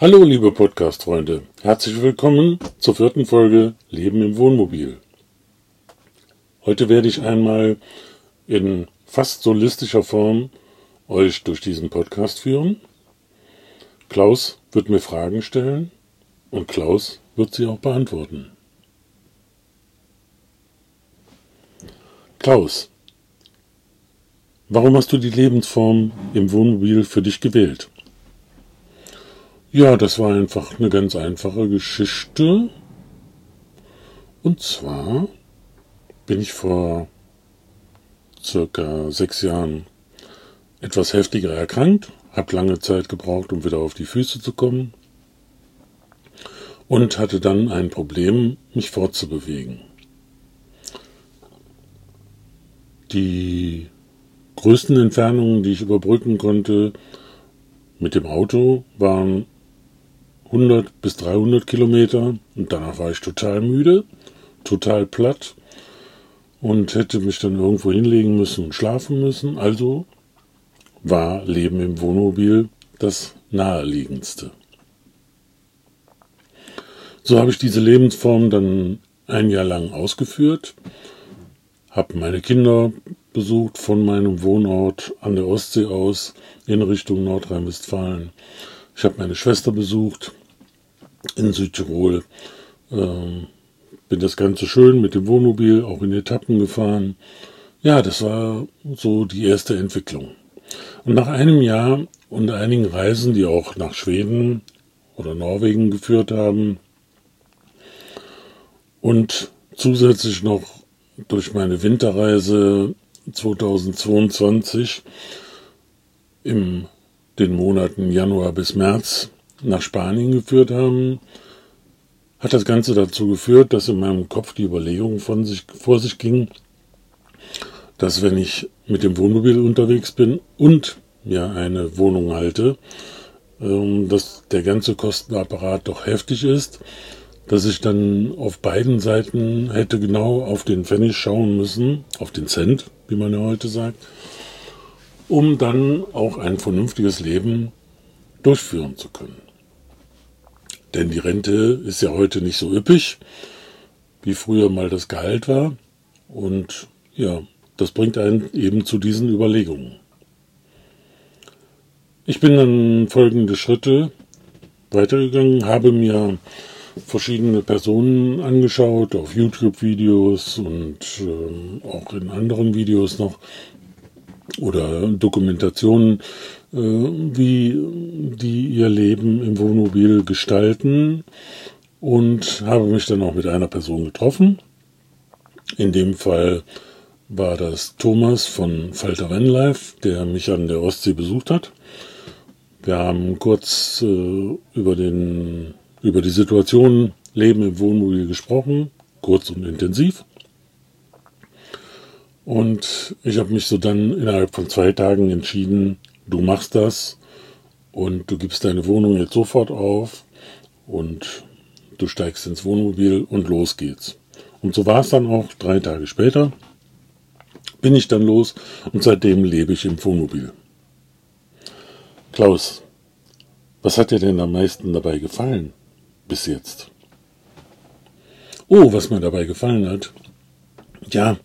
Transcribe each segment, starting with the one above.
Hallo, liebe Podcast-Freunde. Herzlich willkommen zur vierten Folge Leben im Wohnmobil. Heute werde ich einmal in fast solistischer Form euch durch diesen Podcast führen. Klaus wird mir Fragen stellen und Klaus wird sie auch beantworten. Klaus, warum hast du die Lebensform im Wohnmobil für dich gewählt? Ja, das war einfach eine ganz einfache Geschichte. Und zwar bin ich vor circa sechs Jahren etwas heftiger erkrankt, habe lange Zeit gebraucht, um wieder auf die Füße zu kommen und hatte dann ein Problem, mich fortzubewegen. Die größten Entfernungen, die ich überbrücken konnte mit dem Auto, waren 100 bis 300 Kilometer und danach war ich total müde, total platt und hätte mich dann irgendwo hinlegen müssen und schlafen müssen. Also war Leben im Wohnmobil das naheliegendste. So habe ich diese Lebensform dann ein Jahr lang ausgeführt, habe meine Kinder besucht von meinem Wohnort an der Ostsee aus in Richtung Nordrhein-Westfalen. Ich habe meine Schwester besucht in Südtirol. Ähm, bin das Ganze schön mit dem Wohnmobil auch in Etappen gefahren. Ja, das war so die erste Entwicklung. Und nach einem Jahr und einigen Reisen, die auch nach Schweden oder Norwegen geführt haben und zusätzlich noch durch meine Winterreise 2022 in den Monaten Januar bis März nach Spanien geführt haben, hat das Ganze dazu geführt, dass in meinem Kopf die Überlegung von sich, vor sich ging, dass wenn ich mit dem Wohnmobil unterwegs bin und mir eine Wohnung halte, ähm, dass der ganze Kostenapparat doch heftig ist, dass ich dann auf beiden Seiten hätte genau auf den Pfennig schauen müssen, auf den Cent, wie man ja heute sagt, um dann auch ein vernünftiges Leben durchführen zu können. Denn die Rente ist ja heute nicht so üppig, wie früher mal das Gehalt war. Und ja, das bringt einen eben zu diesen Überlegungen. Ich bin dann folgende Schritte weitergegangen, habe mir verschiedene Personen angeschaut, auf YouTube-Videos und äh, auch in anderen Videos noch oder Dokumentationen äh, wie die ihr Leben im Wohnmobil gestalten und habe mich dann auch mit einer Person getroffen. In dem Fall war das Thomas von Falter Rennlife, der mich an der Ostsee besucht hat. Wir haben kurz äh, über, den, über die Situation Leben im Wohnmobil gesprochen, kurz und intensiv. Und ich habe mich so dann innerhalb von zwei Tagen entschieden, du machst das und du gibst deine Wohnung jetzt sofort auf und du steigst ins Wohnmobil und los geht's. Und so war es dann auch drei Tage später. Bin ich dann los und seitdem lebe ich im Wohnmobil. Klaus, was hat dir denn am meisten dabei gefallen bis jetzt? Oh, was mir dabei gefallen hat. Ja,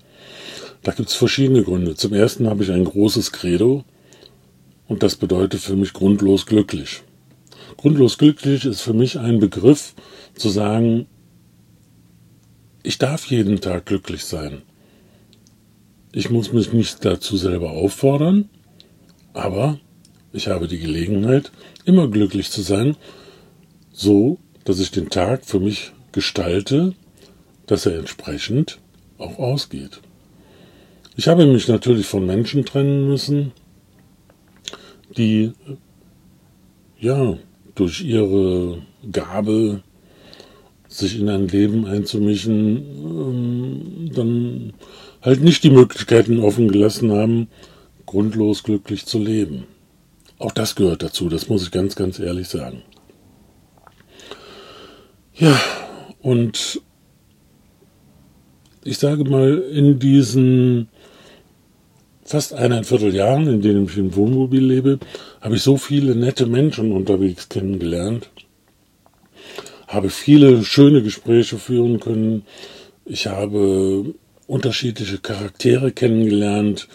da gibt's verschiedene Gründe. Zum ersten habe ich ein großes Credo, und das bedeutet für mich grundlos glücklich. Grundlos glücklich ist für mich ein Begriff zu sagen, ich darf jeden Tag glücklich sein. Ich muss mich nicht dazu selber auffordern, aber ich habe die Gelegenheit, immer glücklich zu sein, so dass ich den Tag für mich gestalte, dass er entsprechend auch ausgeht. Ich habe mich natürlich von Menschen trennen müssen, die ja durch ihre Gabe sich in ein Leben einzumischen, ähm, dann halt nicht die Möglichkeiten offen gelassen haben, grundlos glücklich zu leben. Auch das gehört dazu, das muss ich ganz, ganz ehrlich sagen. Ja, und ich sage mal, in diesen fast eineinviertel Jahren, in denen ich im Wohnmobil lebe, habe ich so viele nette Menschen unterwegs kennengelernt, habe viele schöne Gespräche führen können. Ich habe unterschiedliche Charaktere kennengelernt,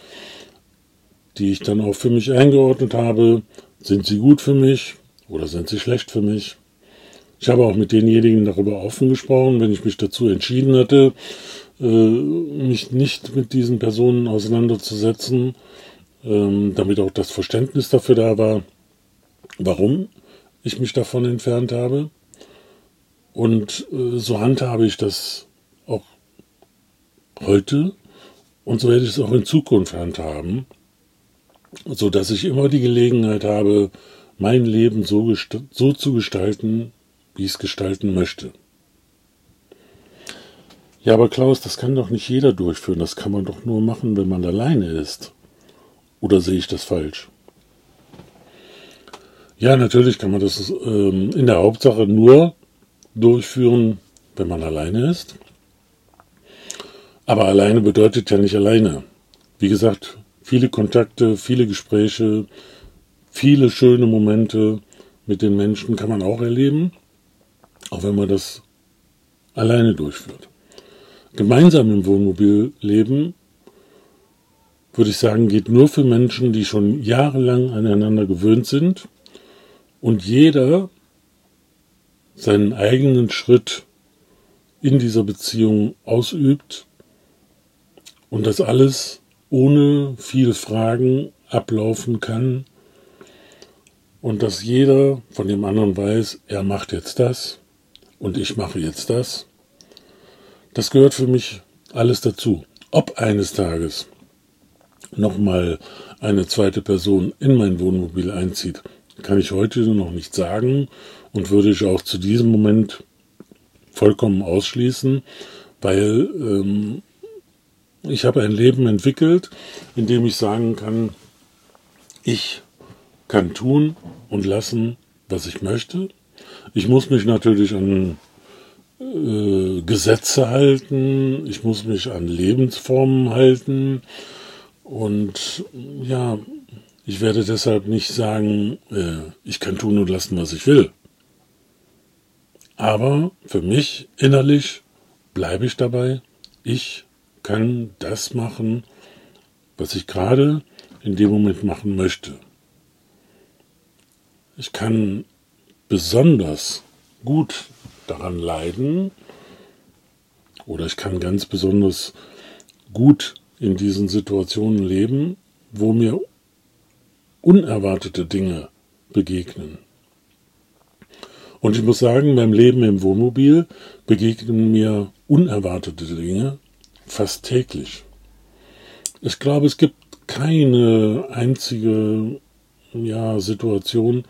die ich dann auch für mich eingeordnet habe. Sind sie gut für mich oder sind sie schlecht für mich? Ich habe auch mit denjenigen darüber offen gesprochen, wenn ich mich dazu entschieden hatte, mich nicht mit diesen Personen auseinanderzusetzen, ähm, damit auch das Verständnis dafür da war, warum ich mich davon entfernt habe. Und äh, so handhabe ich das auch heute und so werde ich es auch in Zukunft handhaben, so dass ich immer die Gelegenheit habe, mein Leben so, so zu gestalten, wie ich es gestalten möchte. Ja, aber Klaus, das kann doch nicht jeder durchführen. Das kann man doch nur machen, wenn man alleine ist. Oder sehe ich das falsch? Ja, natürlich kann man das ähm, in der Hauptsache nur durchführen, wenn man alleine ist. Aber alleine bedeutet ja nicht alleine. Wie gesagt, viele Kontakte, viele Gespräche, viele schöne Momente mit den Menschen kann man auch erleben, auch wenn man das alleine durchführt. Gemeinsam im Wohnmobil leben, würde ich sagen, geht nur für Menschen, die schon jahrelang aneinander gewöhnt sind und jeder seinen eigenen Schritt in dieser Beziehung ausübt und das alles ohne viele Fragen ablaufen kann und dass jeder von dem anderen weiß, er macht jetzt das und ich mache jetzt das. Das gehört für mich alles dazu. Ob eines Tages nochmal eine zweite Person in mein Wohnmobil einzieht, kann ich heute noch nicht sagen und würde ich auch zu diesem Moment vollkommen ausschließen, weil ähm, ich habe ein Leben entwickelt, in dem ich sagen kann, ich kann tun und lassen, was ich möchte. Ich muss mich natürlich an äh, Gesetze halten, ich muss mich an Lebensformen halten und ja, ich werde deshalb nicht sagen, äh, ich kann tun und lassen, was ich will. Aber für mich innerlich bleibe ich dabei, ich kann das machen, was ich gerade in dem Moment machen möchte. Ich kann besonders gut daran leiden oder ich kann ganz besonders gut in diesen Situationen leben, wo mir unerwartete Dinge begegnen. Und ich muss sagen, beim Leben im Wohnmobil begegnen mir unerwartete Dinge fast täglich. Ich glaube, es gibt keine einzige ja, Situation,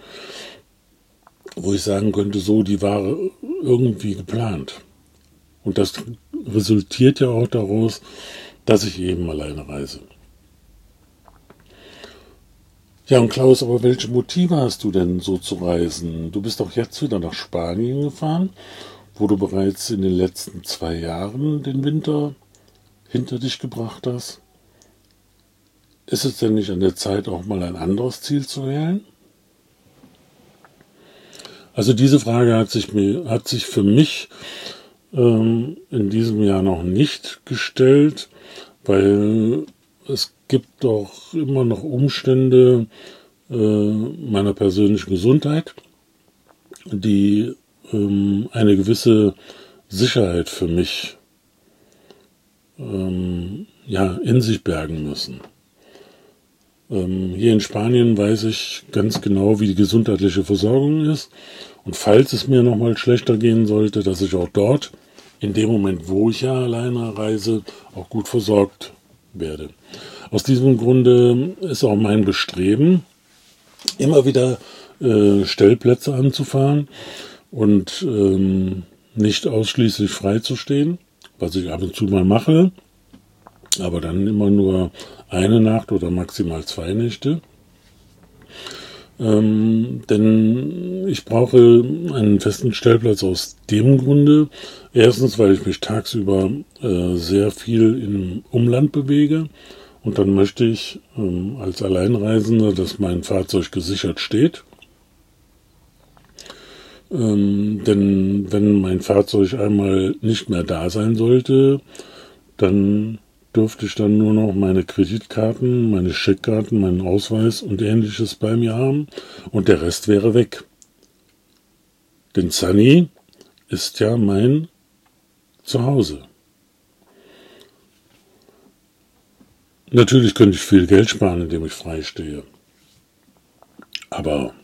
wo ich sagen könnte, so, die war irgendwie geplant. Und das resultiert ja auch daraus, dass ich eben alleine reise. Ja, und Klaus, aber welche Motive hast du denn so zu reisen? Du bist doch jetzt wieder nach Spanien gefahren, wo du bereits in den letzten zwei Jahren den Winter hinter dich gebracht hast. Ist es denn nicht an der Zeit, auch mal ein anderes Ziel zu wählen? Also diese Frage hat sich, mir, hat sich für mich ähm, in diesem Jahr noch nicht gestellt, weil es gibt auch immer noch Umstände äh, meiner persönlichen Gesundheit, die ähm, eine gewisse Sicherheit für mich ähm, ja, in sich bergen müssen. Ähm, hier in Spanien weiß ich ganz genau, wie die gesundheitliche Versorgung ist. Und falls es mir nochmal schlechter gehen sollte, dass ich auch dort, in dem Moment, wo ich ja alleine reise, auch gut versorgt werde. Aus diesem Grunde ist auch mein Bestreben, immer wieder äh, Stellplätze anzufahren und ähm, nicht ausschließlich frei zu stehen, was ich ab und zu mal mache, aber dann immer nur eine Nacht oder maximal zwei Nächte. Ähm, denn ich brauche einen festen Stellplatz aus dem Grunde. Erstens, weil ich mich tagsüber äh, sehr viel im Umland bewege Und dann möchte ich ähm, als Alleinreisender, dass mein Fahrzeug gesichert steht. Ähm, denn wenn mein Fahrzeug einmal nicht mehr da sein sollte, dann dürfte ich dann nur noch meine Kreditkarten, meine Scheckkarten, meinen Ausweis und ähnliches bei mir haben und der Rest wäre weg. Denn Sunny ist ja mein Zuhause. Natürlich könnte ich viel Geld sparen, indem ich frei stehe. Aber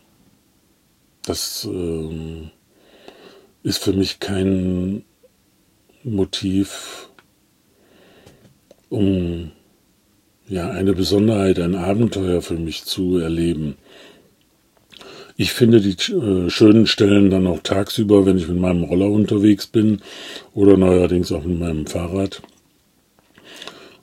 das ähm, ist für mich kein Motiv, um ja eine Besonderheit, ein Abenteuer für mich zu erleben. Ich finde die äh, schönen Stellen dann auch tagsüber, wenn ich mit meinem Roller unterwegs bin oder neuerdings auch mit meinem Fahrrad.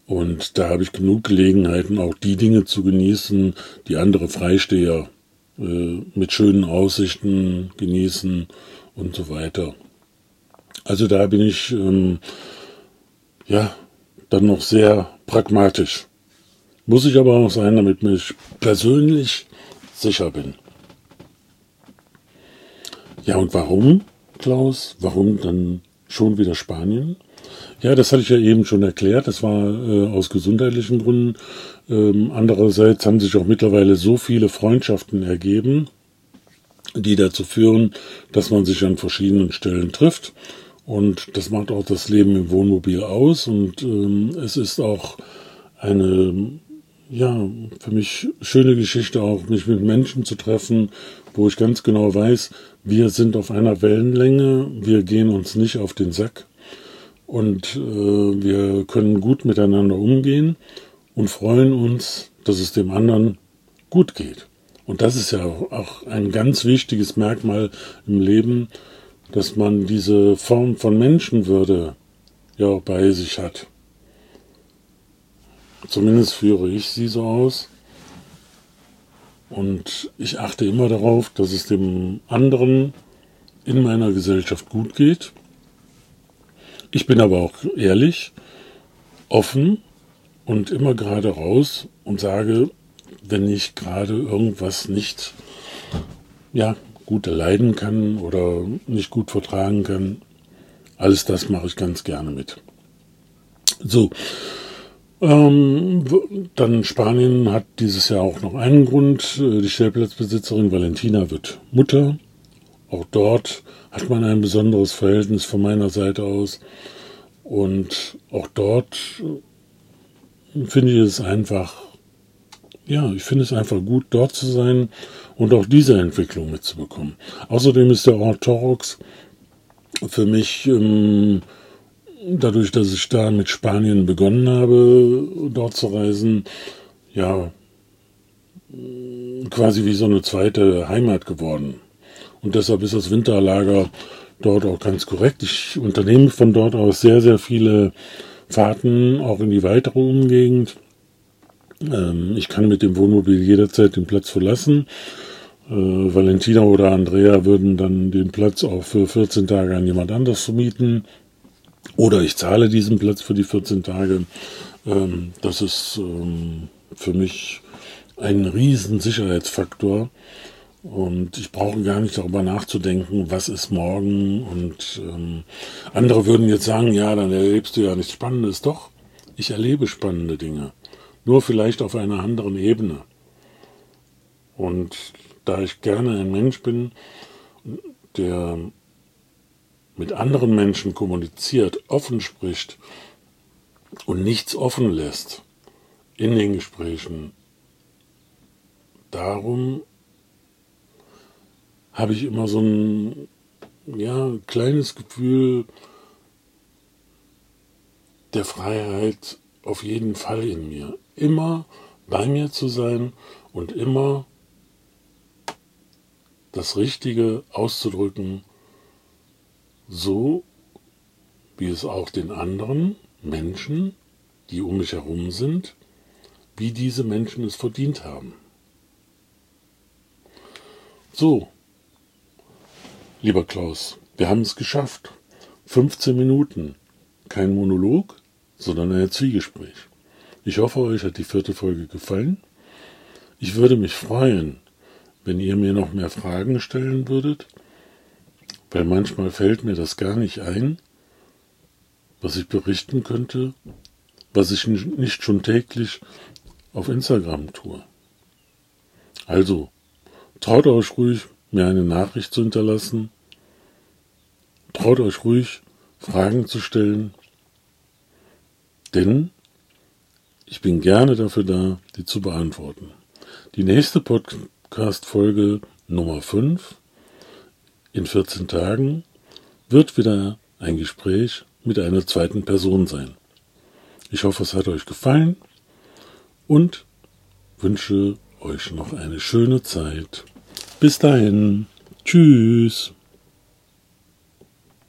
Und da habe ich genug Gelegenheiten, auch die Dinge zu genießen, die andere Freisteher äh, mit schönen Aussichten genießen und so weiter. Also da bin ich ähm, ja dann noch sehr pragmatisch. Muss ich aber auch sein, damit ich persönlich sicher bin. Ja, und warum, Klaus? Warum dann schon wieder Spanien? Ja, das hatte ich ja eben schon erklärt. Das war äh, aus gesundheitlichen Gründen. Ähm, andererseits haben sich auch mittlerweile so viele Freundschaften ergeben, die dazu führen, dass man sich an verschiedenen Stellen trifft. Und das macht auch das Leben im Wohnmobil aus. Und ähm, es ist auch eine, ja, für mich schöne Geschichte auch, mich mit Menschen zu treffen, wo ich ganz genau weiß, wir sind auf einer Wellenlänge, wir gehen uns nicht auf den Sack und äh, wir können gut miteinander umgehen und freuen uns, dass es dem anderen gut geht. Und das ist ja auch ein ganz wichtiges Merkmal im Leben, dass man diese Form von Menschenwürde ja auch bei sich hat. Zumindest führe ich sie so aus. Und ich achte immer darauf, dass es dem anderen in meiner Gesellschaft gut geht ich bin aber auch ehrlich, offen und immer gerade raus und sage, wenn ich gerade irgendwas nicht ja, gut erleiden kann oder nicht gut vertragen kann, alles das mache ich ganz gerne mit. So, ähm, dann Spanien hat dieses Jahr auch noch einen Grund. Die Stellplatzbesitzerin Valentina wird Mutter. Auch dort hat man ein besonderes Verhältnis von meiner Seite aus. Und auch dort äh, finde ich es einfach, ja, ich finde es einfach gut, dort zu sein und auch diese Entwicklung mitzubekommen. Außerdem ist der Ort Torox für mich, ähm, dadurch, dass ich da mit Spanien begonnen habe, dort zu reisen, ja, quasi wie so eine zweite Heimat geworden. Und deshalb ist das Winterlager dort auch ganz korrekt. Ich unternehme von dort aus sehr, sehr viele Fahrten, auch in die weitere Umgegend. Ähm, ich kann mit dem Wohnmobil jederzeit den Platz verlassen. Äh, Valentina oder Andrea würden dann den Platz auch für 14 Tage an jemand anders vermieten. Oder ich zahle diesen Platz für die 14 Tage. Ähm, das ist ähm, für mich ein riesen Sicherheitsfaktor. Und ich brauche gar nicht darüber nachzudenken, was ist morgen. Und ähm, andere würden jetzt sagen, ja, dann erlebst du ja nichts Spannendes. Doch, ich erlebe spannende Dinge. Nur vielleicht auf einer anderen Ebene. Und da ich gerne ein Mensch bin, der mit anderen Menschen kommuniziert, offen spricht und nichts offen lässt in den Gesprächen, darum habe ich immer so ein ja, kleines Gefühl der Freiheit auf jeden Fall in mir. Immer bei mir zu sein und immer das Richtige auszudrücken, so wie es auch den anderen Menschen, die um mich herum sind, wie diese Menschen es verdient haben. So, Lieber Klaus, wir haben es geschafft. 15 Minuten. Kein Monolog, sondern ein Zwiegespräch. Ich hoffe, euch hat die vierte Folge gefallen. Ich würde mich freuen, wenn ihr mir noch mehr Fragen stellen würdet, weil manchmal fällt mir das gar nicht ein, was ich berichten könnte, was ich nicht schon täglich auf Instagram tue. Also, traut euch ruhig, mir eine Nachricht zu hinterlassen. Traut euch ruhig, Fragen zu stellen. Denn ich bin gerne dafür da, die zu beantworten. Die nächste Podcast-Folge Nummer 5 in 14 Tagen wird wieder ein Gespräch mit einer zweiten Person sein. Ich hoffe, es hat euch gefallen und wünsche euch noch eine schöne Zeit. Bis dahin. Tschüss.